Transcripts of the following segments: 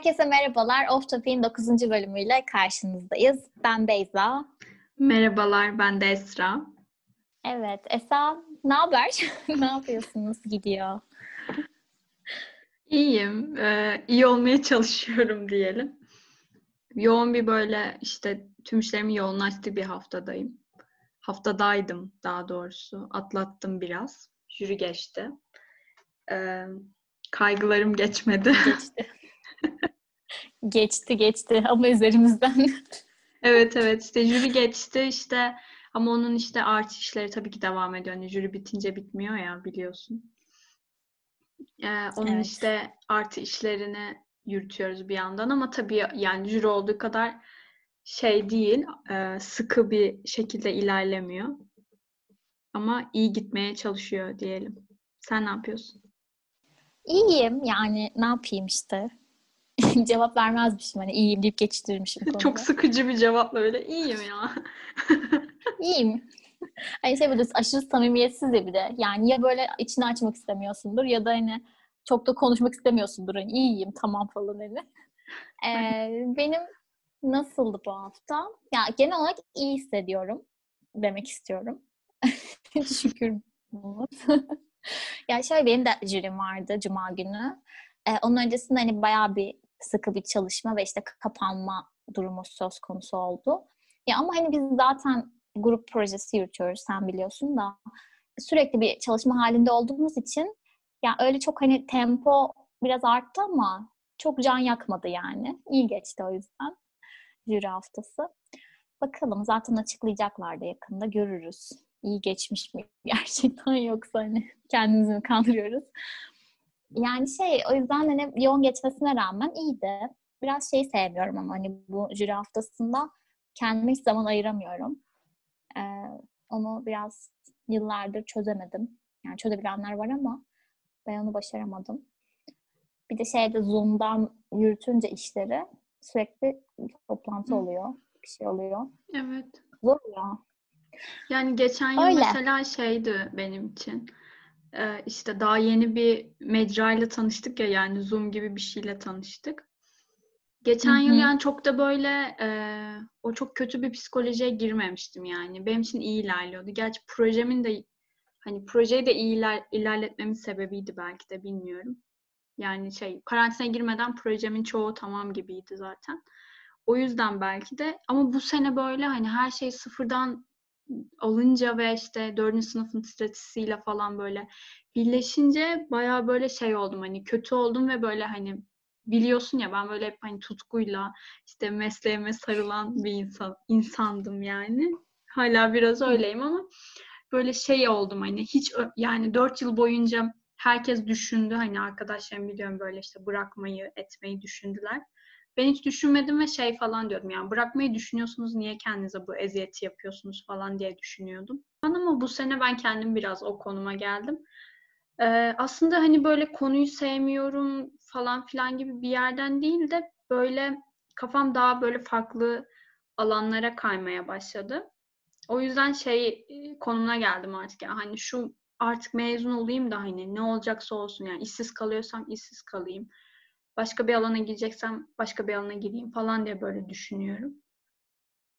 Herkese merhabalar. Off Topic'in 9. bölümüyle karşınızdayız. Ben Beyza. Merhabalar, ben de Esra. Evet, Esra ne haber? ne yapıyorsun? Nasıl gidiyor? İyiyim. Ee, iyi olmaya çalışıyorum diyelim. Yoğun bir böyle işte tüm işlerimi yoğunlaştığı bir haftadayım. Haftadaydım daha doğrusu. Atlattım biraz. Jüri geçti. Ee, kaygılarım geçmedi. Geçti. geçti geçti ama üzerimizden. evet evet işte jüri geçti işte ama onun işte artı işleri tabii ki devam ediyor. Hani jüri bitince bitmiyor ya biliyorsun. Ee, onun evet. işte artı işlerini yürütüyoruz bir yandan ama tabii yani jüri olduğu kadar şey değil, e, sıkı bir şekilde ilerlemiyor. Ama iyi gitmeye çalışıyor diyelim. Sen ne yapıyorsun? İyiyim yani ne yapayım işte. cevap vermezmişim hani iyiyim deyip geçiştirmişim konuda. Çok sıkıcı bir cevapla öyle iyiyim ya. İyiyim. Hani şey böyle aşırı samimiyetsiz de bir de. Yani ya böyle içini açmak istemiyorsundur ya da hani çok da konuşmak istemiyorsundur. Hani iyiyim tamam falan hani. Ee, benim nasıldı bu hafta? Ya genel olarak iyi hissediyorum demek istiyorum. Şükür. ya şöyle benim de jürim vardı cuma günü. Ee, onun öncesinde hani bayağı bir sıkı bir çalışma ve işte kapanma durumu söz konusu oldu. Ya ama hani biz zaten grup projesi yürütüyoruz sen biliyorsun da sürekli bir çalışma halinde olduğumuz için ya öyle çok hani tempo biraz arttı ama çok can yakmadı yani. İyi geçti o yüzden jüri haftası. Bakalım zaten açıklayacaklar da yakında görürüz. İyi geçmiş mi gerçekten yoksa hani kendimizi mi kandırıyoruz. Yani şey o yüzden hani yoğun geçmesine rağmen iyiydi. Biraz şey sevmiyorum ama hani bu jüri haftasında kendime hiç zaman ayıramıyorum. Ee, onu biraz yıllardır çözemedim. Yani çözebilenler var ama ben onu başaramadım. Bir de şeyde Zoom'dan yürütünce işleri sürekli toplantı oluyor. Bir şey oluyor. Evet. Zor ya. Yani geçen yıl Öyle. mesela şeydi benim için. Ee, işte daha yeni bir mecrayla tanıştık ya yani Zoom gibi bir şeyle tanıştık. Geçen Hı-hı. yıl yani çok da böyle e, o çok kötü bir psikolojiye girmemiştim yani. Benim için iyi ilerliyordu. Gerçi projemin de hani projeyi de iyi iler, ilerletmemin sebebiydi belki de bilmiyorum. Yani şey karantina girmeden projemin çoğu tamam gibiydi zaten. O yüzden belki de ama bu sene böyle hani her şey sıfırdan alınca ve işte dördüncü sınıfın stratejisiyle falan böyle birleşince baya böyle şey oldum hani kötü oldum ve böyle hani biliyorsun ya ben böyle hep hani tutkuyla işte mesleğime sarılan bir insan insandım yani. Hala biraz öyleyim ama böyle şey oldum hani hiç yani dört yıl boyunca herkes düşündü hani arkadaşlarım biliyorum böyle işte bırakmayı etmeyi düşündüler. Ben hiç düşünmedim ve şey falan diyordum yani bırakmayı düşünüyorsunuz niye kendinize bu eziyeti yapıyorsunuz falan diye düşünüyordum. Ama bu sene ben kendim biraz o konuma geldim. Ee, aslında hani böyle konuyu sevmiyorum falan filan gibi bir yerden değil de böyle kafam daha böyle farklı alanlara kaymaya başladı. O yüzden şey konumuna geldim artık. Yani hani şu artık mezun olayım da hani ne olacaksa olsun yani işsiz kalıyorsam işsiz kalayım. Başka bir alana gireceksem başka bir alana gireyim falan diye böyle düşünüyorum.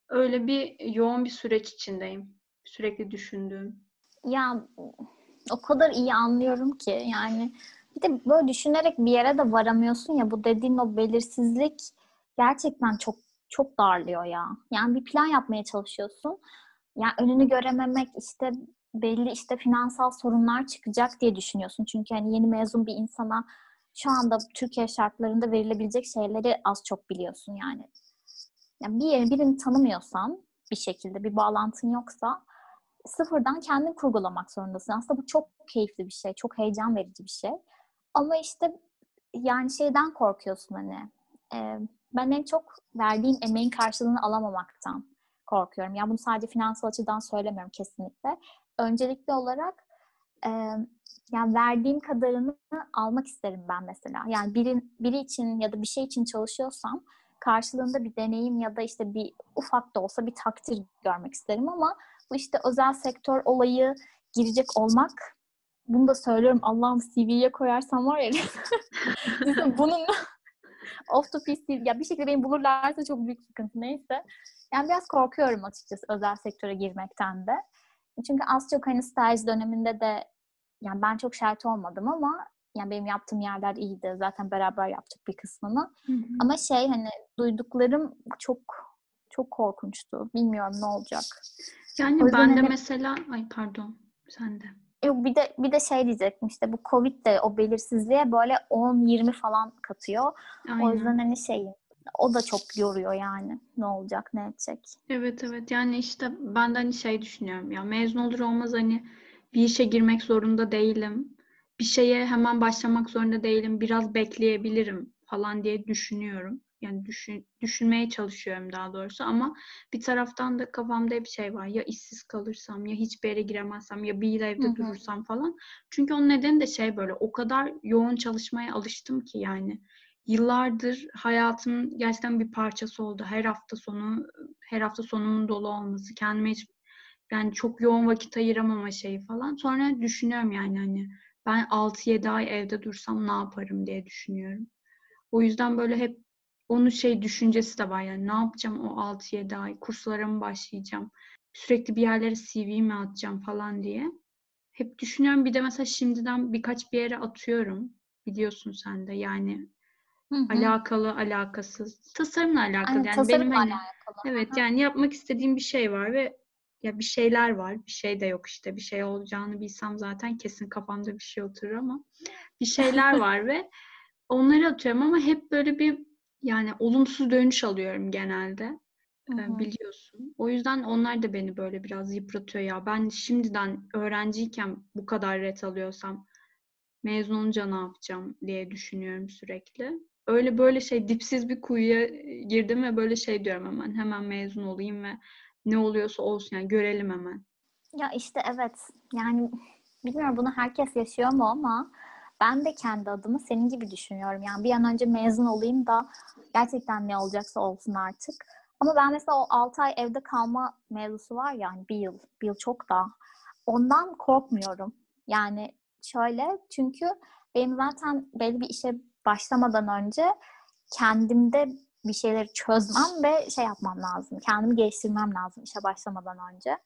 Öyle bir yoğun bir süreç içindeyim. Sürekli düşündüğüm. Ya o kadar iyi anlıyorum ki yani bir de böyle düşünerek bir yere de varamıyorsun ya bu dediğin o belirsizlik gerçekten çok çok darlıyor ya. Yani bir plan yapmaya çalışıyorsun. Yani önünü görememek işte belli işte finansal sorunlar çıkacak diye düşünüyorsun. Çünkü hani yeni mezun bir insana şu anda Türkiye şartlarında verilebilecek şeyleri az çok biliyorsun yani. Yani bir yeri birini tanımıyorsan bir şekilde bir bağlantın yoksa sıfırdan kendin kurgulamak zorundasın. Aslında bu çok keyifli bir şey, çok heyecan verici bir şey. Ama işte yani şeyden korkuyorsun hani. E, ben en çok verdiğim emeğin karşılığını alamamaktan korkuyorum. Ya bunu sadece finansal açıdan söylemiyorum kesinlikle. Öncelikli olarak e, yani verdiğim kadarını almak isterim ben mesela. Yani biri, biri için ya da bir şey için çalışıyorsam karşılığında bir deneyim ya da işte bir ufak da olsa bir takdir görmek isterim ama bu işte özel sektör olayı girecek olmak bunu da söylüyorum Allah'ım CV'ye koyarsam var ya bunun off the piece Ya bir şekilde beni bulurlarsa çok büyük sıkıntı. Neyse. Yani biraz korkuyorum açıkçası özel sektöre girmekten de. Çünkü az çok hani staj döneminde de yani ben çok şart olmadım ama yani benim yaptığım yerler iyiydi. Zaten beraber yaptık bir kısmını. Hı hı. Ama şey hani duyduklarım çok çok korkunçtu. Bilmiyorum ne olacak. Yani ben de hani... mesela ay pardon sen de. Yok bir de bir de şey diyecektim işte bu Covid de o belirsizliğe böyle 10-20 falan katıyor. Aynen. O yüzden hani şey o da çok yoruyor yani. Ne olacak, ne edecek. Evet evet. Yani işte ben de hani şey düşünüyorum ya mezun olur olmaz hani bir işe girmek zorunda değilim. Bir şeye hemen başlamak zorunda değilim. Biraz bekleyebilirim falan diye düşünüyorum. Yani düşün, düşünmeye çalışıyorum daha doğrusu ama bir taraftan da kafamda hep şey var. Ya işsiz kalırsam ya hiçbir yere giremezsem ya bir evde Hı-hı. durursam falan. Çünkü onun nedeni de şey böyle o kadar yoğun çalışmaya alıştım ki yani yıllardır hayatımın gerçekten bir parçası oldu. Her hafta sonu her hafta sonumun dolu olması, kendime hiç yani çok yoğun vakit ayıramama şeyi falan. Sonra düşünüyorum yani hani ben 6-7 ay evde dursam ne yaparım diye düşünüyorum. O yüzden böyle hep onun şey düşüncesi de var yani ne yapacağım o 6-7 ay kurslara mı başlayacağım sürekli bir yerlere CV mi atacağım falan diye. Hep düşünüyorum bir de mesela şimdiden birkaç bir yere atıyorum biliyorsun sen de yani Hı hı. alakalı alakasız tasarımla alakalı yani, yani benim hani alakalı. evet yani yapmak istediğim bir şey var ve ya bir şeyler var bir şey de yok işte bir şey olacağını bilsem zaten kesin kafamda bir şey oturur ama bir şeyler var ve onları atıyorum ama hep böyle bir yani olumsuz dönüş alıyorum genelde. Hı-hı. biliyorsun. O yüzden onlar da beni böyle biraz yıpratıyor ya. Ben şimdiden öğrenciyken bu kadar ret alıyorsam mezun olunca ne yapacağım diye düşünüyorum sürekli. Öyle böyle şey dipsiz bir kuyuya girdim ve böyle şey diyorum hemen. Hemen mezun olayım ve ne oluyorsa olsun yani görelim hemen. Ya işte evet. Yani bilmiyorum bunu herkes yaşıyor mu ama ben de kendi adımı senin gibi düşünüyorum. Yani bir an önce mezun olayım da gerçekten ne olacaksa olsun artık. Ama ben mesela o 6 ay evde kalma mevzusu var ya hani bir yıl, bir yıl çok da. Ondan korkmuyorum. Yani şöyle çünkü benim zaten belli bir işe başlamadan önce kendimde bir şeyleri çözmem ve şey yapmam lazım. Kendimi geliştirmem lazım işe başlamadan önce.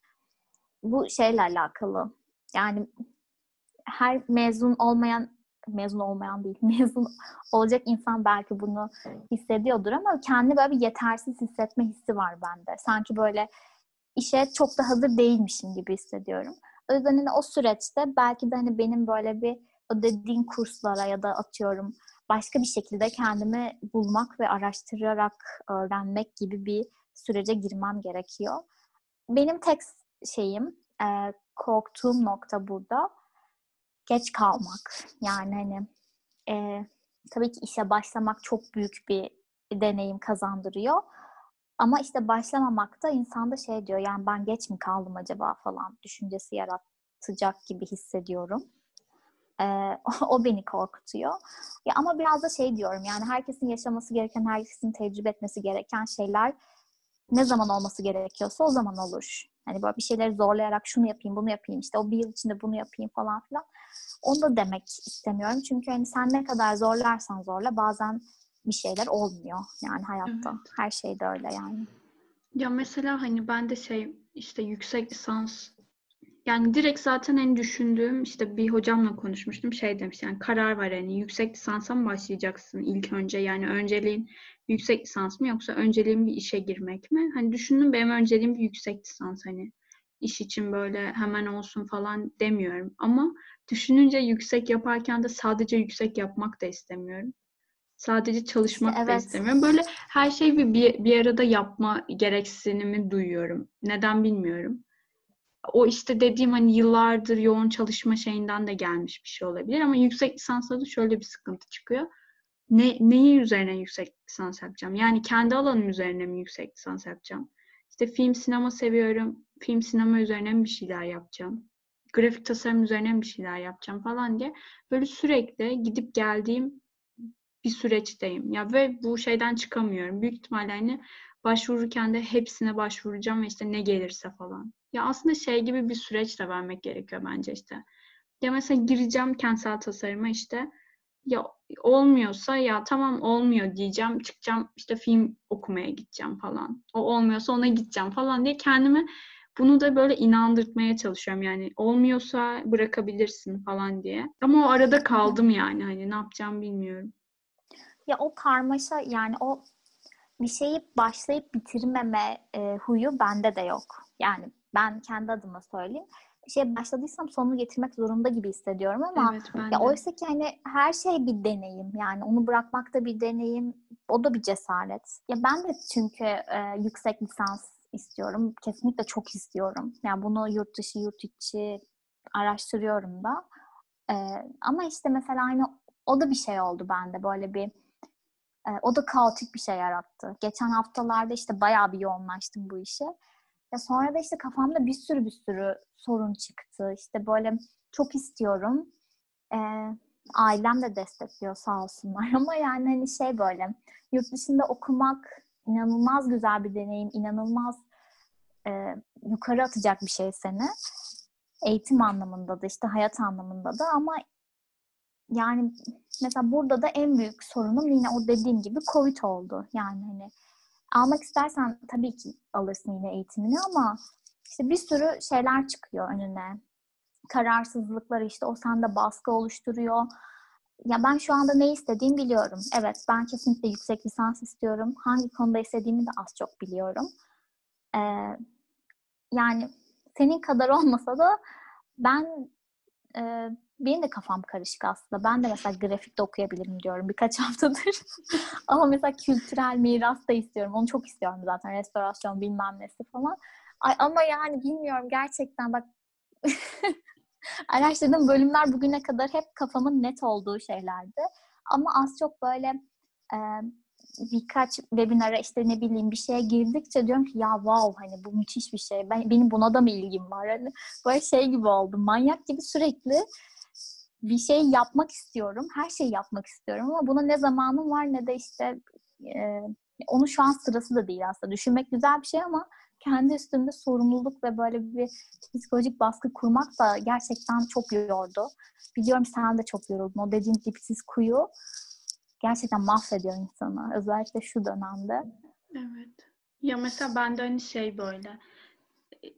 Bu şeyle alakalı. Yani her mezun olmayan mezun olmayan değil, mezun olacak insan belki bunu hissediyordur ama kendi böyle bir yetersiz hissetme hissi var bende. Sanki böyle işe çok da hazır değilmişim gibi hissediyorum. O yüzden hani o süreçte belki de hani benim böyle bir o kurslara ya da atıyorum başka bir şekilde kendimi bulmak ve araştırarak öğrenmek gibi bir sürece girmem gerekiyor. Benim tek şeyim, e, korktuğum nokta burada geç kalmak. Yani hani e, tabii ki işe başlamak çok büyük bir deneyim kazandırıyor. Ama işte başlamamak da insanda şey diyor yani ben geç mi kaldım acaba falan düşüncesi yaratacak gibi hissediyorum. Ee, o beni korkutuyor. Ya ama biraz da şey diyorum yani herkesin yaşaması gereken, herkesin tecrübe etmesi gereken şeyler ne zaman olması gerekiyorsa o zaman olur. Hani böyle bir şeyleri zorlayarak şunu yapayım, bunu yapayım, işte o bir yıl içinde bunu yapayım falan filan. Onu da demek istemiyorum. Çünkü hani sen ne kadar zorlarsan zorla bazen bir şeyler olmuyor. Yani hayatta. Evet. Her şeyde öyle yani. Ya mesela hani ben de şey işte yüksek lisans yani direkt zaten en düşündüğüm işte bir hocamla konuşmuştum şey demiş yani karar var hani yüksek lisansa mı başlayacaksın ilk önce yani önceliğin yüksek lisans mı yoksa önceliğin bir işe girmek mi? Hani düşündüm benim önceliğim bir yüksek lisans hani iş için böyle hemen olsun falan demiyorum ama düşününce yüksek yaparken de sadece yüksek yapmak da istemiyorum. Sadece çalışmak işte, evet. da istemiyorum. Böyle her şeyi bir, bir arada yapma gereksinimi duyuyorum. Neden bilmiyorum o işte dediğim hani yıllardır yoğun çalışma şeyinden de gelmiş bir şey olabilir ama yüksek lisansta da şöyle bir sıkıntı çıkıyor. Ne, neyi üzerine yüksek lisans yapacağım? Yani kendi alanım üzerine mi yüksek lisans yapacağım? İşte film, sinema seviyorum. Film, sinema üzerine mi bir şeyler yapacağım? Grafik tasarım üzerine mi bir şeyler yapacağım falan diye. Böyle sürekli gidip geldiğim bir süreçteyim. Ya ve bu şeyden çıkamıyorum. Büyük ihtimalle hani başvururken de hepsine başvuracağım ve işte ne gelirse falan. Ya aslında şey gibi bir süreç de vermek gerekiyor bence işte. Ya mesela gireceğim kentsel tasarıma işte ya olmuyorsa ya tamam olmuyor diyeceğim. Çıkacağım işte film okumaya gideceğim falan. O olmuyorsa ona gideceğim falan diye kendimi bunu da böyle inandırtmaya çalışıyorum yani olmuyorsa bırakabilirsin falan diye. Ama o arada kaldım yani hani ne yapacağım bilmiyorum. Ya o karmaşa yani o bir şeyi başlayıp bitirmeme e, huyu bende de yok. Yani ben kendi adıma söyleyeyim. Bir şeye başladıysam sonunu getirmek zorunda gibi hissediyorum ama evet, ya oysa ki hani her şey bir deneyim. Yani onu bırakmak da bir deneyim. O da bir cesaret. Ya ben de çünkü e, yüksek lisans istiyorum. Kesinlikle çok istiyorum. Yani bunu yurt dışı, yurt içi araştırıyorum da. E, ama işte mesela aynı o da bir şey oldu bende böyle bir e, o da kaotik bir şey yarattı. Geçen haftalarda işte bayağı bir yoğunlaştım bu işe. Ya sonra da işte kafamda bir sürü bir sürü sorun çıktı. İşte böyle çok istiyorum. E, ailem de destekliyor sağ olsunlar ama yani hani şey böyle yurt dışında okumak inanılmaz güzel bir deneyim, inanılmaz e, yukarı atacak bir şey seni. Eğitim anlamında da işte hayat anlamında da ama yani mesela burada da en büyük sorunum yine o dediğim gibi Covid oldu. Yani hani almak istersen tabii ki alırsın yine eğitimini ama işte bir sürü şeyler çıkıyor önüne. Kararsızlıklar işte o sende baskı oluşturuyor. Ya ben şu anda ne istediğimi biliyorum. Evet ben kesinlikle yüksek lisans istiyorum. Hangi konuda istediğimi de az çok biliyorum. Ee, yani senin kadar olmasa da ben e, benim de kafam karışık aslında. Ben de mesela grafik de okuyabilirim diyorum birkaç haftadır. Ama mesela kültürel miras da istiyorum. Onu çok istiyorum zaten. Restorasyon bilmem nesi falan. Ay, ama yani bilmiyorum gerçekten bak araştırdığım bölümler bugüne kadar hep kafamın net olduğu şeylerdi. Ama az çok böyle e, birkaç webinara işte ne bileyim bir şeye girdikçe diyorum ki ya wow hani bu müthiş bir şey. Ben, benim buna da mı ilgim var? Hani böyle şey gibi oldum. Manyak gibi sürekli bir şey yapmak istiyorum. Her şeyi yapmak istiyorum ama buna ne zamanım var ne de işte e, onu şu an sırası da değil aslında. Düşünmek güzel bir şey ama kendi üstünde sorumluluk ve böyle bir psikolojik baskı kurmak da gerçekten çok yordu. Biliyorum sen de çok yoruldun. O dediğin dipsiz kuyu gerçekten mahvediyor insanı. Özellikle şu dönemde. Evet. Ya mesela bende hani şey böyle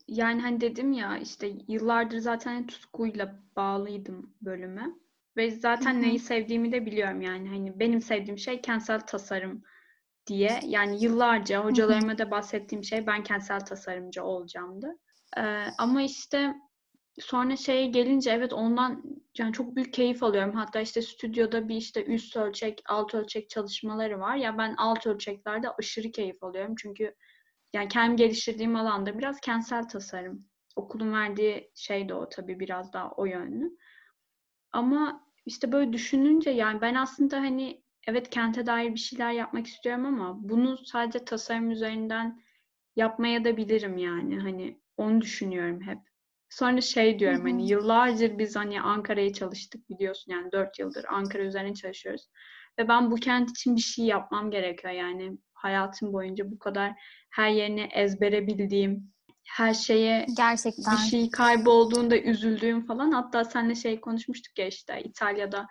yani hani dedim ya işte yıllardır zaten tutkuyla bağlıydım bölüme. Ve zaten Hı-hı. neyi sevdiğimi de biliyorum yani. Hani benim sevdiğim şey kentsel tasarım diye. Yani yıllarca hocalarıma da bahsettiğim şey ben kentsel tasarımcı olacağımdı. Ee, ama işte sonra şeye gelince evet ondan yani çok büyük keyif alıyorum. Hatta işte stüdyoda bir işte üst ölçek, alt ölçek çalışmaları var. Ya ben alt ölçeklerde aşırı keyif alıyorum. Çünkü yani kendim geliştirdiğim alanda biraz kentsel tasarım. Okulun verdiği şey de o tabii biraz daha o yönlü. Ama işte böyle düşününce yani ben aslında hani evet kente dair bir şeyler yapmak istiyorum ama bunu sadece tasarım üzerinden yapmaya da bilirim yani. Hani onu düşünüyorum hep. Sonra şey diyorum hani yıllardır biz hani Ankara'ya çalıştık biliyorsun yani dört yıldır Ankara üzerine çalışıyoruz. Ve ben bu kent için bir şey yapmam gerekiyor yani hayatım boyunca bu kadar her yerini ezbere bildiğim, her şeye gerçekten bir şey kaybolduğunda üzüldüğüm falan. Hatta seninle şey konuşmuştuk ya işte İtalya'da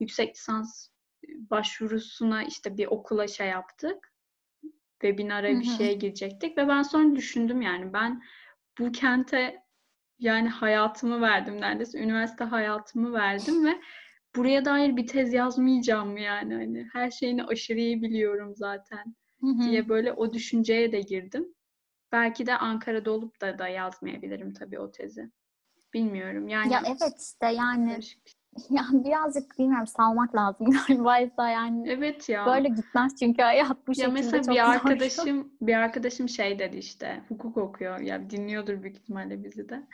yüksek lisans başvurusuna işte bir okula şey yaptık. Webinara bir şeye girecektik ve ben sonra düşündüm yani ben bu kente yani hayatımı verdim neredeyse. Üniversite hayatımı verdim ve buraya dair bir tez yazmayacağım yani. Hani her şeyini aşırı iyi biliyorum zaten diye böyle o düşünceye de girdim. Belki de Ankara'da olup da da yazmayabilirim tabii o tezi. Bilmiyorum yani. Ya evet işte yani ya birazcık bilmiyorum salmak lazım galiba yani. Evet ya. Böyle gitmez çünkü hayat bu ya şekilde mesela çok bir arkadaşım zor. bir arkadaşım şey dedi işte hukuk okuyor ya dinliyordur büyük ihtimalle bizi de.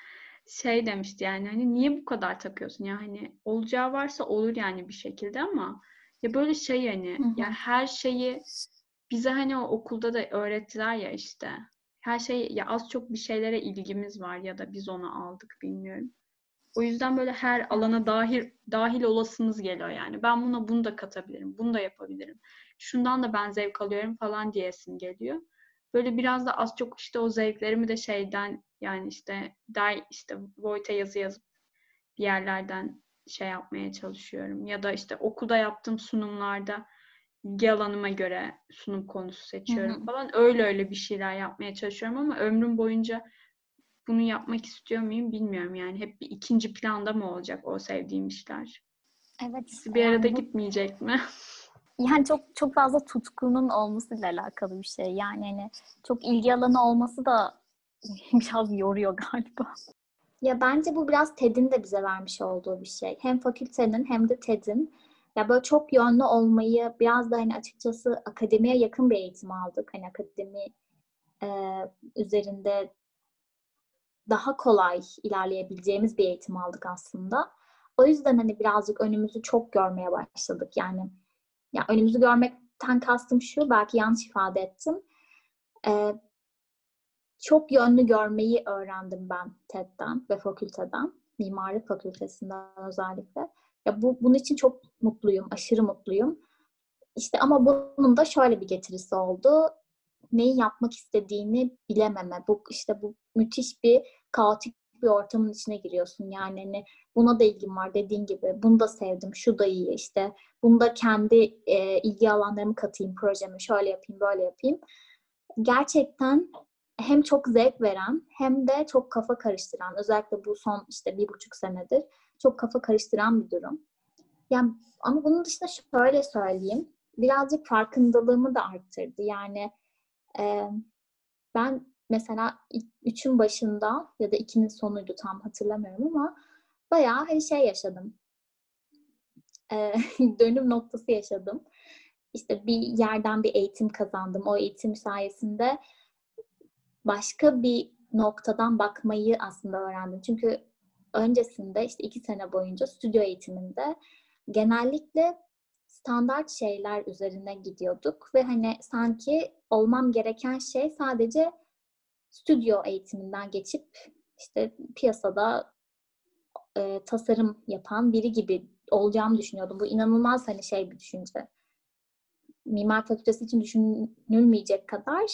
Şey demişti yani hani niye bu kadar takıyorsun ya hani olacağı varsa olur yani bir şekilde ama ya böyle şey yani hı ya her şeyi bize hani o okulda da öğrettiler ya işte. Her şey ya az çok bir şeylere ilgimiz var ya da biz onu aldık bilmiyorum. O yüzden böyle her alana dahil dahil olasınız geliyor yani. Ben buna bunu da katabilirim, bunu da yapabilirim. Şundan da ben zevk alıyorum falan diyesin geliyor. Böyle biraz da az çok işte o zevklerimi de şeyden yani işte der işte Voigt'e yazı yazıp bir yerlerden şey yapmaya çalışıyorum. Ya da işte okulda yaptığım sunumlarda ilgi alanıma göre sunum konusu seçiyorum hı hı. falan. Öyle öyle bir şeyler yapmaya çalışıyorum ama ömrüm boyunca bunu yapmak istiyor muyum bilmiyorum yani. Hep bir ikinci planda mı olacak o sevdiğim işler? Evet. İkisi bir arada yani bu... gitmeyecek mi? Yani çok çok fazla tutkunun olmasıyla alakalı bir şey. Yani hani çok ilgi alanı olması da biraz yoruyor galiba. Ya bence bu biraz TED'in de bize vermiş olduğu bir şey. Hem fakültenin hem de TED'in. Ya böyle çok yönlü olmayı biraz da hani açıkçası akademiye yakın bir eğitim aldık. Hani akademi e, üzerinde daha kolay ilerleyebileceğimiz bir eğitim aldık aslında. O yüzden hani birazcık önümüzü çok görmeye başladık. Yani ya önümüzü görmekten kastım şu, belki yanlış ifade ettim. Ee, çok yönlü görmeyi öğrendim ben TED'den ve fakülteden. Mimarlık fakültesinden özellikle. Ya bu bunun için çok mutluyum, aşırı mutluyum. İşte ama bunun da şöyle bir getirisi oldu. Neyi yapmak istediğini bilememe. Bu işte bu müthiş bir kaotik bir ortamın içine giriyorsun. Yani hani buna da ilgim var dediğin gibi. Bunu da sevdim, şu da iyi işte. Bunda kendi e, ilgi alanlarımı katayım projemi. Şöyle yapayım, böyle yapayım. Gerçekten hem çok zevk veren hem de çok kafa karıştıran özellikle bu son işte bir buçuk senedir çok kafa karıştıran bir durum. Yani ama bunun dışında şöyle söyleyeyim birazcık farkındalığımı da arttırdı. Yani e, ben mesela üçün başında ya da ikinin sonuydu tam hatırlamıyorum ama bayağı hani şey yaşadım. E, dönüm noktası yaşadım. İşte bir yerden bir eğitim kazandım. O eğitim sayesinde başka bir noktadan bakmayı aslında öğrendim. Çünkü öncesinde işte iki sene boyunca stüdyo eğitiminde genellikle standart şeyler üzerine gidiyorduk ve hani sanki olmam gereken şey sadece stüdyo eğitiminden geçip işte piyasada e, tasarım yapan biri gibi olacağımı düşünüyordum. Bu inanılmaz hani şey bir düşünce. Mimar fakültesi için düşünülmeyecek kadar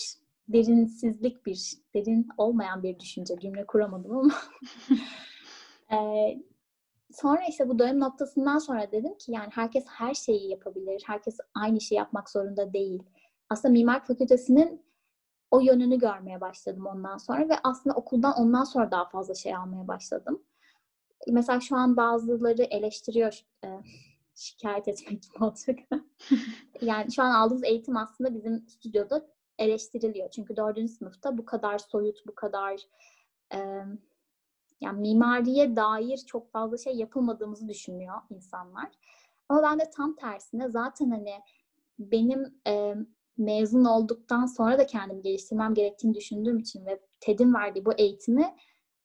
derinsizlik bir, derin olmayan bir düşünce. Cümle kuramadım ama. ee, sonra işte bu dönem noktasından sonra dedim ki yani herkes her şeyi yapabilir. Herkes aynı şeyi yapmak zorunda değil. Aslında mimar fakültesinin o yönünü görmeye başladım ondan sonra ve aslında okuldan ondan sonra daha fazla şey almaya başladım. Mesela şu an bazıları eleştiriyor e, şikayet etmek gibi olacak. yani şu an aldığımız eğitim aslında bizim stüdyoda eleştiriliyor. Çünkü dördüncü sınıfta bu kadar soyut, bu kadar e, yani mimariye dair çok fazla şey yapılmadığımızı düşünüyor insanlar. Ama ben de tam tersine zaten hani benim e, mezun olduktan sonra da kendimi geliştirmem gerektiğini düşündüğüm için ve TED'in verdiği bu eğitimi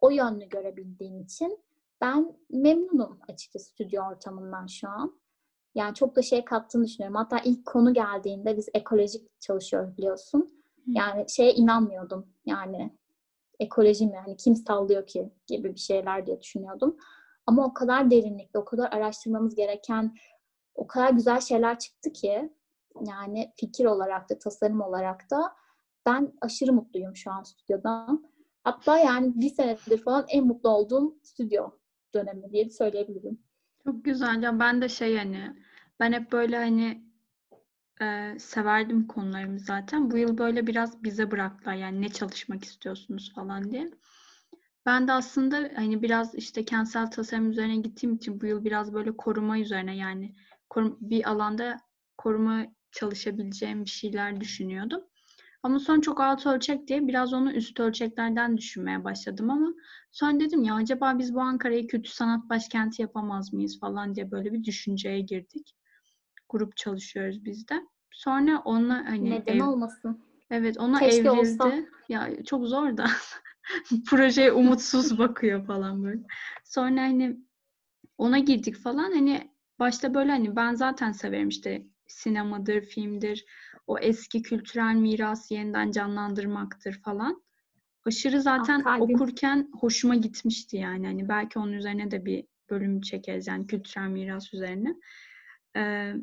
o yönlü görebildiğim için ben memnunum açıkçası stüdyo ortamından şu an. Yani çok da şey kattığını düşünüyorum. Hatta ilk konu geldiğinde biz ekolojik çalışıyoruz biliyorsun. Yani şeye inanmıyordum. Yani ekoloji mi? Yani kim sallıyor ki gibi bir şeyler diye düşünüyordum. Ama o kadar derinlikli, o kadar araştırmamız gereken, o kadar güzel şeyler çıktı ki yani fikir olarak da, tasarım olarak da ben aşırı mutluyum şu an stüdyodan. Hatta yani bir senedir falan en mutlu olduğum stüdyo dönemi diye söyleyebilirim. Çok güzel. Ya ben de şey hani ben hep böyle hani e, severdim konularımı zaten. Bu yıl böyle biraz bize bıraktılar yani ne çalışmak istiyorsunuz falan diye. Ben de aslında hani biraz işte kentsel tasarım üzerine gittiğim için bu yıl biraz böyle koruma üzerine yani korum, bir alanda koruma çalışabileceğim bir şeyler düşünüyordum. Ama son çok alt ölçek diye biraz onu üst ölçeklerden düşünmeye başladım ama sonra dedim ya acaba biz bu Ankara'yı kötü sanat başkenti yapamaz mıyız falan diye böyle bir düşünceye girdik. Grup çalışıyoruz biz de. Sonra ona hani neden ev... olmasın? Evet ona Keşke evrildi. Olsa. Ya çok zor da. Projeye umutsuz bakıyor falan böyle. Sonra hani ona girdik falan hani başta böyle hani ben zaten severim işte sinemadır, filmdir, o eski kültürel miras yeniden canlandırmaktır falan. Aşırı zaten ah, okurken hoşuma gitmişti yani. Hani belki onun üzerine de bir bölüm çekeriz yani kültürel miras üzerine. Ee,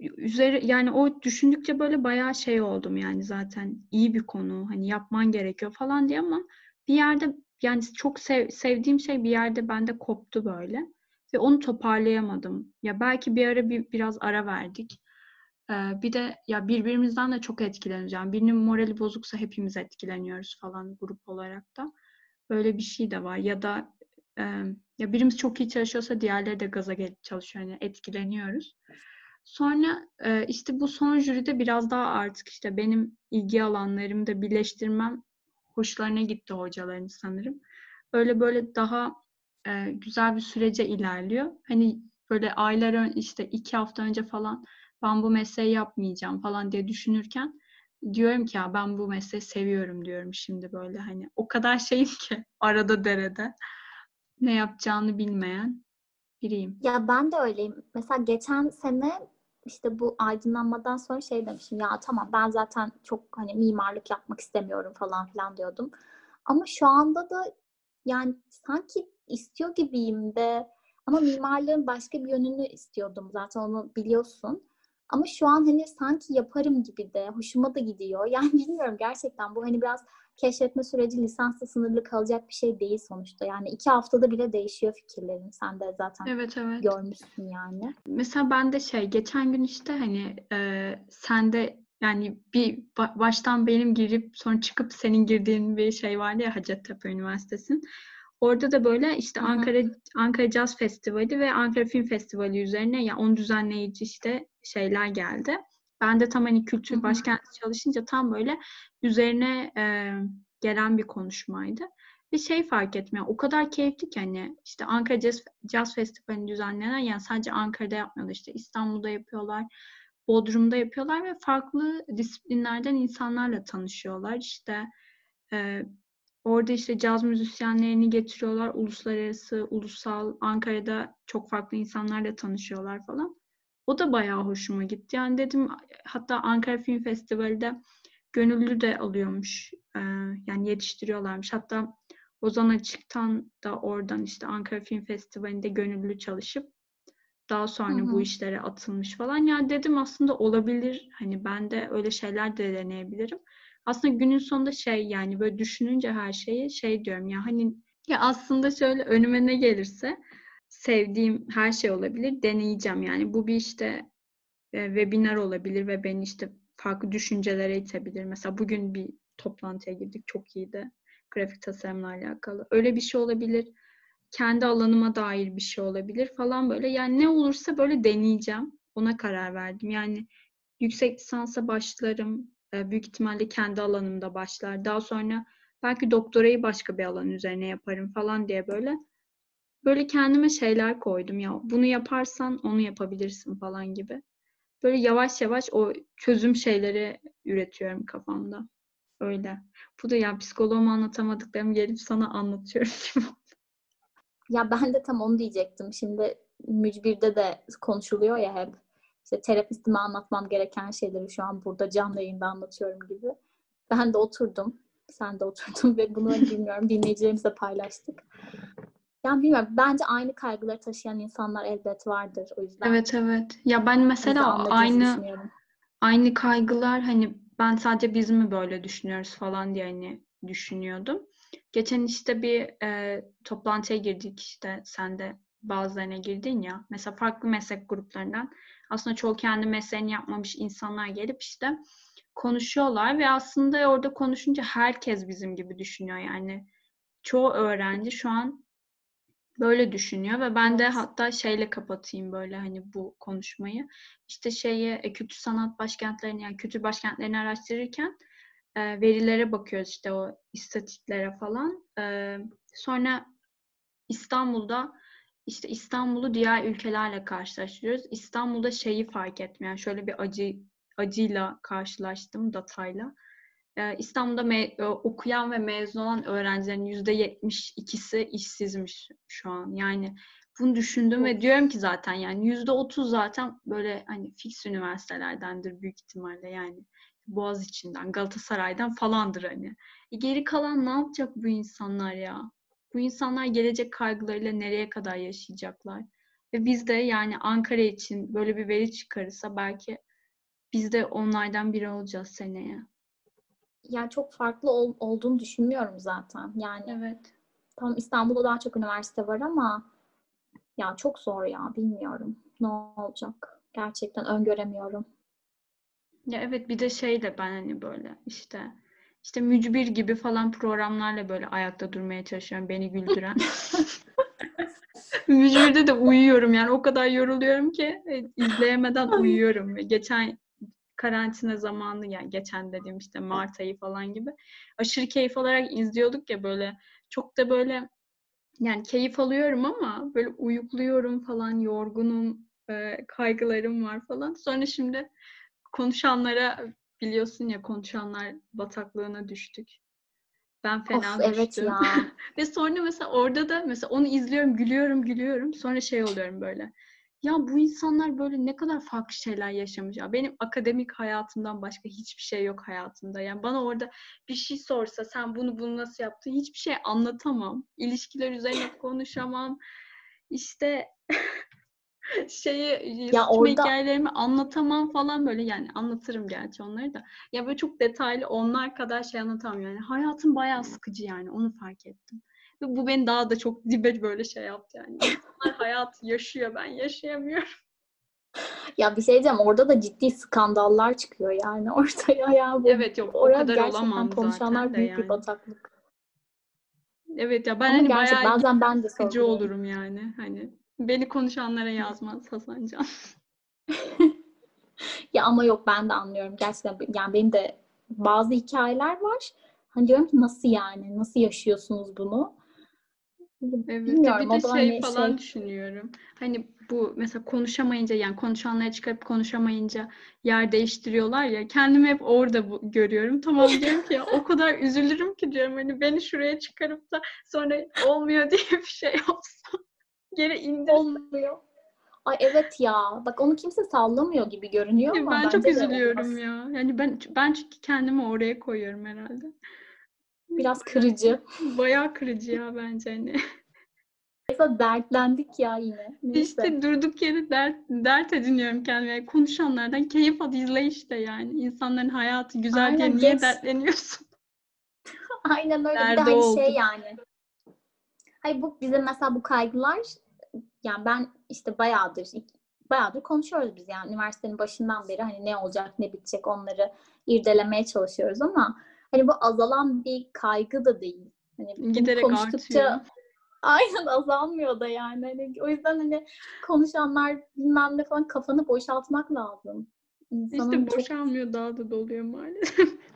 üzeri yani o düşündükçe böyle bayağı şey oldum yani zaten iyi bir konu hani yapman gerekiyor falan diye ama bir yerde yani çok sev, sevdiğim şey bir yerde bende koptu böyle. ve onu toparlayamadım. Ya belki bir ara bir, biraz ara verdik. Ee, bir de ya birbirimizden de çok. Yani birinin morali bozuksa hepimiz etkileniyoruz falan grup olarak da. Böyle bir şey de var. Ya da e, ya birimiz çok iyi çalışıyorsa diğerleri de gaza gelip çalışıyor. Yani etkileniyoruz. Sonra e, işte bu son jüride biraz daha artık işte benim ilgi alanlarımı da birleştirmem hoşlarına gitti hocaların sanırım. Öyle böyle daha e, güzel bir sürece ilerliyor. Hani böyle aylar ön, işte iki hafta önce falan ben bu mesleği yapmayacağım falan diye düşünürken diyorum ki ya ben bu mesleği seviyorum diyorum şimdi böyle hani o kadar şeyim ki arada derede ne yapacağını bilmeyen biriyim. Ya ben de öyleyim. Mesela geçen sene işte bu aydınlanmadan sonra şey demişim ya tamam ben zaten çok hani mimarlık yapmak istemiyorum falan filan diyordum. Ama şu anda da yani sanki istiyor gibiyim de ama mimarlığın başka bir yönünü istiyordum zaten onu biliyorsun. Ama şu an hani sanki yaparım gibi de hoşuma da gidiyor. Yani bilmiyorum gerçekten bu hani biraz keşfetme süreci lisansla sınırlı kalacak bir şey değil sonuçta. Yani iki haftada bile değişiyor fikirlerin. Sen de zaten evet, evet. görmüşsün yani. Mesela ben de şey geçen gün işte hani e, sen de yani bir baştan benim girip sonra çıkıp senin girdiğin bir şey vardı ya Hacettepe Üniversitesi'nin. Orada da böyle işte Hı-hı. Ankara Ankara Jazz Festivali ve Ankara Film Festivali üzerine ya yani onu düzenleyici işte şeyler geldi. Ben de tam hani kültür başkenti çalışınca tam böyle üzerine e, gelen bir konuşmaydı. Ve şey fark etmiyor. O kadar keyifli ki hani işte Ankara Jazz, Jazz Festivali düzenlenen yani sadece Ankara'da yapmıyorlar işte İstanbul'da yapıyorlar. Bodrum'da yapıyorlar ve farklı disiplinlerden insanlarla tanışıyorlar. İşte e, orada işte caz müzisyenlerini getiriyorlar. Uluslararası, ulusal, Ankara'da çok farklı insanlarla tanışıyorlar falan. O da bayağı hoşuma gitti. Yani dedim hatta Ankara Film Festivali'de gönüllü de alıyormuş. Ee, yani yetiştiriyorlarmış. Hatta Ozan Açık'tan da oradan işte Ankara Film Festivali'nde gönüllü çalışıp daha sonra hı hı. bu işlere atılmış falan. Yani dedim aslında olabilir. Hani ben de öyle şeyler de deneyebilirim. Aslında günün sonunda şey yani böyle düşününce her şeyi şey diyorum ya hani ya aslında şöyle önüme ne gelirse sevdiğim her şey olabilir. Deneyeceğim yani. Bu bir işte e, webinar olabilir ve beni işte farklı düşüncelere itebilir. Mesela bugün bir toplantıya girdik. Çok iyiydi. Grafik tasarımla alakalı. Öyle bir şey olabilir. Kendi alanıma dair bir şey olabilir falan böyle. Yani ne olursa böyle deneyeceğim. Ona karar verdim. Yani yüksek lisansa başlarım. E, büyük ihtimalle kendi alanımda başlar. Daha sonra belki doktorayı başka bir alan üzerine yaparım falan diye böyle böyle kendime şeyler koydum ya bunu yaparsan onu yapabilirsin falan gibi. Böyle yavaş yavaş o çözüm şeyleri üretiyorum kafamda. Öyle. Bu da ya psikoloğuma anlatamadıklarımı gelip sana anlatıyorum gibi Ya ben de tam onu diyecektim. Şimdi mücbirde de konuşuluyor ya hep. İşte terapistime anlatmam gereken şeyleri şu an burada canlı yayında anlatıyorum gibi. Ben de oturdum. Sen de oturdun ve bunu bilmiyorum dinleyicilerimizle paylaştık. Yani bilmiyorum. Bence aynı kaygıları taşıyan insanlar elbet vardır. O yüzden. Evet evet. Ya ben mesela aynı aynı kaygılar hani ben sadece biz mi böyle düşünüyoruz falan diye hani düşünüyordum. Geçen işte bir e, toplantıya girdik işte sen de bazılarına girdin ya. Mesela farklı meslek gruplarından aslında çoğu kendi mesleğini yapmamış insanlar gelip işte konuşuyorlar ve aslında orada konuşunca herkes bizim gibi düşünüyor yani. Çoğu öğrenci şu an böyle düşünüyor ve ben de hatta şeyle kapatayım böyle hani bu konuşmayı. İşte şeyi e, kültür sanat başkentlerini yani kültür başkentlerini araştırırken e, verilere bakıyoruz işte o istatiklere falan. E, sonra İstanbul'da işte İstanbul'u diğer ülkelerle karşılaştırıyoruz. İstanbul'da şeyi fark etmeyen şöyle bir acı acıyla karşılaştım datayla. Ee, İstanbul'da e, okuyan ve mezun olan öğrencilerin yüzde yetmiş ikisi işsizmiş şu an. Yani bunu düşündüm ve diyorum ki zaten yani yüzde otuz zaten böyle hani fix üniversitelerdendir büyük ihtimalle yani. Boğaz içinden, Galatasaray'dan falandır hani. E geri kalan ne yapacak bu insanlar ya? Bu insanlar gelecek kaygılarıyla nereye kadar yaşayacaklar? Ve biz de yani Ankara için böyle bir veri çıkarırsa belki biz de onlardan biri olacağız seneye yani çok farklı ol, olduğunu düşünmüyorum zaten. Yani evet. tam İstanbul'da daha çok üniversite var ama Ya çok zor ya bilmiyorum ne olacak. Gerçekten öngöremiyorum. Ya evet bir de şey de ben hani böyle işte işte mücbir gibi falan programlarla böyle ayakta durmaya çalışıyorum beni güldüren. Mücbir'de de uyuyorum yani o kadar yoruluyorum ki e, izleyemeden uyuyorum. Geçen karantina zamanı yani geçen dediğim işte Mart ayı falan gibi aşırı keyif alarak izliyorduk ya böyle çok da böyle yani keyif alıyorum ama böyle uyukluyorum falan yorgunum e, kaygılarım var falan. Sonra şimdi konuşanlara biliyorsun ya konuşanlar bataklığına düştük. Ben fena of, düştüm. Evet ya. Ve sonra mesela orada da mesela onu izliyorum, gülüyorum, gülüyorum. Sonra şey oluyorum böyle. Ya bu insanlar böyle ne kadar farklı şeyler yaşamış. Ya benim akademik hayatımdan başka hiçbir şey yok hayatımda. Yani bana orada bir şey sorsa sen bunu bunu nasıl yaptın hiçbir şey anlatamam. İlişkiler üzerine konuşamam. İşte şeyi ya orada... hikayelerimi anlatamam falan böyle yani anlatırım gerçi onları da. Ya böyle çok detaylı onlar kadar şey anlatamam yani. Hayatım bayağı sıkıcı yani onu fark ettim. Ve bu beni daha da çok dibe böyle şey yaptı yani. İnsanlar hayat yaşıyor ben yaşayamıyorum. Ya bir şey diyeceğim orada da ciddi skandallar çıkıyor yani ortaya ya. Bu, evet yok o kadar olamam konuşanlar zaten büyük yani. bir bataklık. Evet ya ben Ama hani bayağı bazen ben de sıkıcı olurum yani hani Beni konuşanlara yazmaz Hasancan. ya ama yok ben de anlıyorum. Gerçekten yani benim de bazı hikayeler var. Hani diyorum ki nasıl yani? Nasıl yaşıyorsunuz bunu? Evet, Bilmiyorum, bir de şey hani falan şey... düşünüyorum. Hani bu mesela konuşamayınca yani konuşanlara çıkarıp konuşamayınca yer değiştiriyorlar ya. Kendimi hep orada bu, görüyorum. Tamam diyorum ki ya o kadar üzülürüm ki diyorum hani beni şuraya çıkarıp da sonra olmuyor diye bir şey olsa geri indir. Olmuyor. Ay evet ya. Bak onu kimse sallamıyor gibi görünüyor ama ben çok üzülüyorum ya. Yani ben ben çünkü kendimi oraya koyuyorum herhalde. Biraz kırıcı. Bayağı kırıcı ya bence hani. Mesela dertlendik ya yine. Neyse. İşte durduk yere dert, dert ediniyorum kendime. Konuşanlardan keyif al izle işte yani. İnsanların hayatı güzel Aynen, diye niye geç. dertleniyorsun? Aynen öyle. Derdi bir de hani şey yani. Hayır bu bizim mesela bu kaygılar yani ben işte bayağıdır bayağıdır konuşuyoruz biz yani üniversitenin başından beri hani ne olacak ne bitecek onları irdelemeye çalışıyoruz ama hani bu azalan bir kaygı da değil. Hani Giderek konuştukça artıyor. aynen azalmıyor da yani. Hani o yüzden hani konuşanlar bilmem ne falan kafanı boşaltmak lazım. İnsanın işte boşalmıyor çok... daha da doluyor maalesef.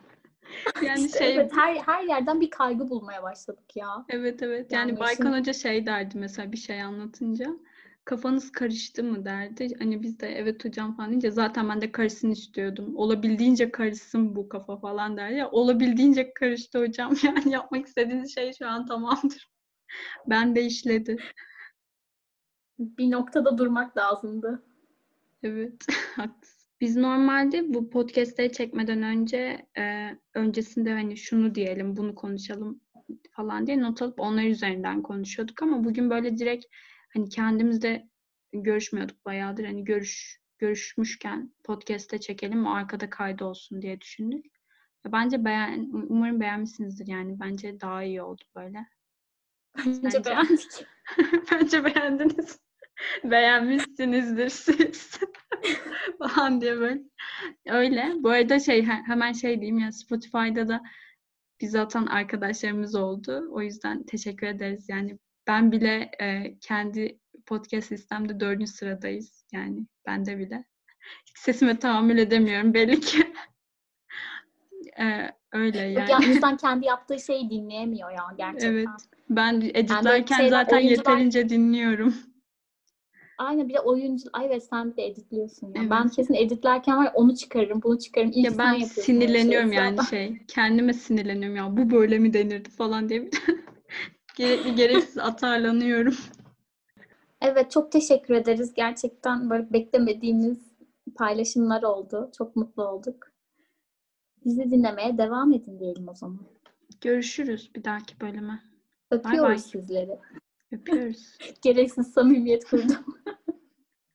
Yani işte şey evet her her yerden bir kaygı bulmaya başladık ya. Evet evet. Yani, yani Baykan şimdi... Hoca şey derdi mesela bir şey anlatınca kafanız karıştı mı derdi. Hani biz de evet hocam falan deyince zaten ben de karışsın istiyordum. Olabildiğince karışsın bu kafa falan der ya. Olabildiğince karıştı hocam. Yani yapmak istediğiniz şey şu an tamamdır. Ben de işledi. Bir noktada durmak lazımdı. Evet, haklısın. Biz normalde bu podcast'leri çekmeden önce e, öncesinde hani şunu diyelim, bunu konuşalım falan diye not alıp onlar üzerinden konuşuyorduk ama bugün böyle direkt hani kendimizde görüşmüyorduk bayağıdır. Hani görüş görüşmüşken podcast'te çekelim o arkada kaydı olsun diye düşündük. Bence beğen umarım beğenmişsinizdir yani. Bence daha iyi oldu böyle. Bence beğendik. Bence beğendiniz. Beğenmişsinizdir siz. falan diye böyle. Öyle. Bu arada şey hemen şey diyeyim ya Spotify'da da bizi atan arkadaşlarımız oldu. O yüzden teşekkür ederiz. Yani ben bile e, kendi podcast sistemde dördüncü sıradayız. Yani ben de bile. Sesime tahammül edemiyorum belli ki. e, öyle yani. Yani insan kendi yaptığı şeyi dinleyemiyor ya gerçekten. Evet. Ben editlerken yani zaten oyuncular... yeterince dinliyorum. Aynen bir de oyuncu. Ay evet sen bir de editliyorsun. Yani. Evet. Ben kesin editlerken var onu çıkarırım, bunu çıkarırım. İlk ya ben sinirleniyorum şey, yani şey. Kendime sinirleniyorum ya. Bu böyle mi denirdi falan diye. Gerekli gereksiz atarlanıyorum. Evet çok teşekkür ederiz. Gerçekten böyle beklemediğimiz paylaşımlar oldu. Çok mutlu olduk. Bizi dinlemeye devam edin diyelim o zaman. Görüşürüz bir dahaki bölüme. Öpüyoruz bye bye. sizleri. Öpüyoruz. Gereksiz samimiyet kurdum.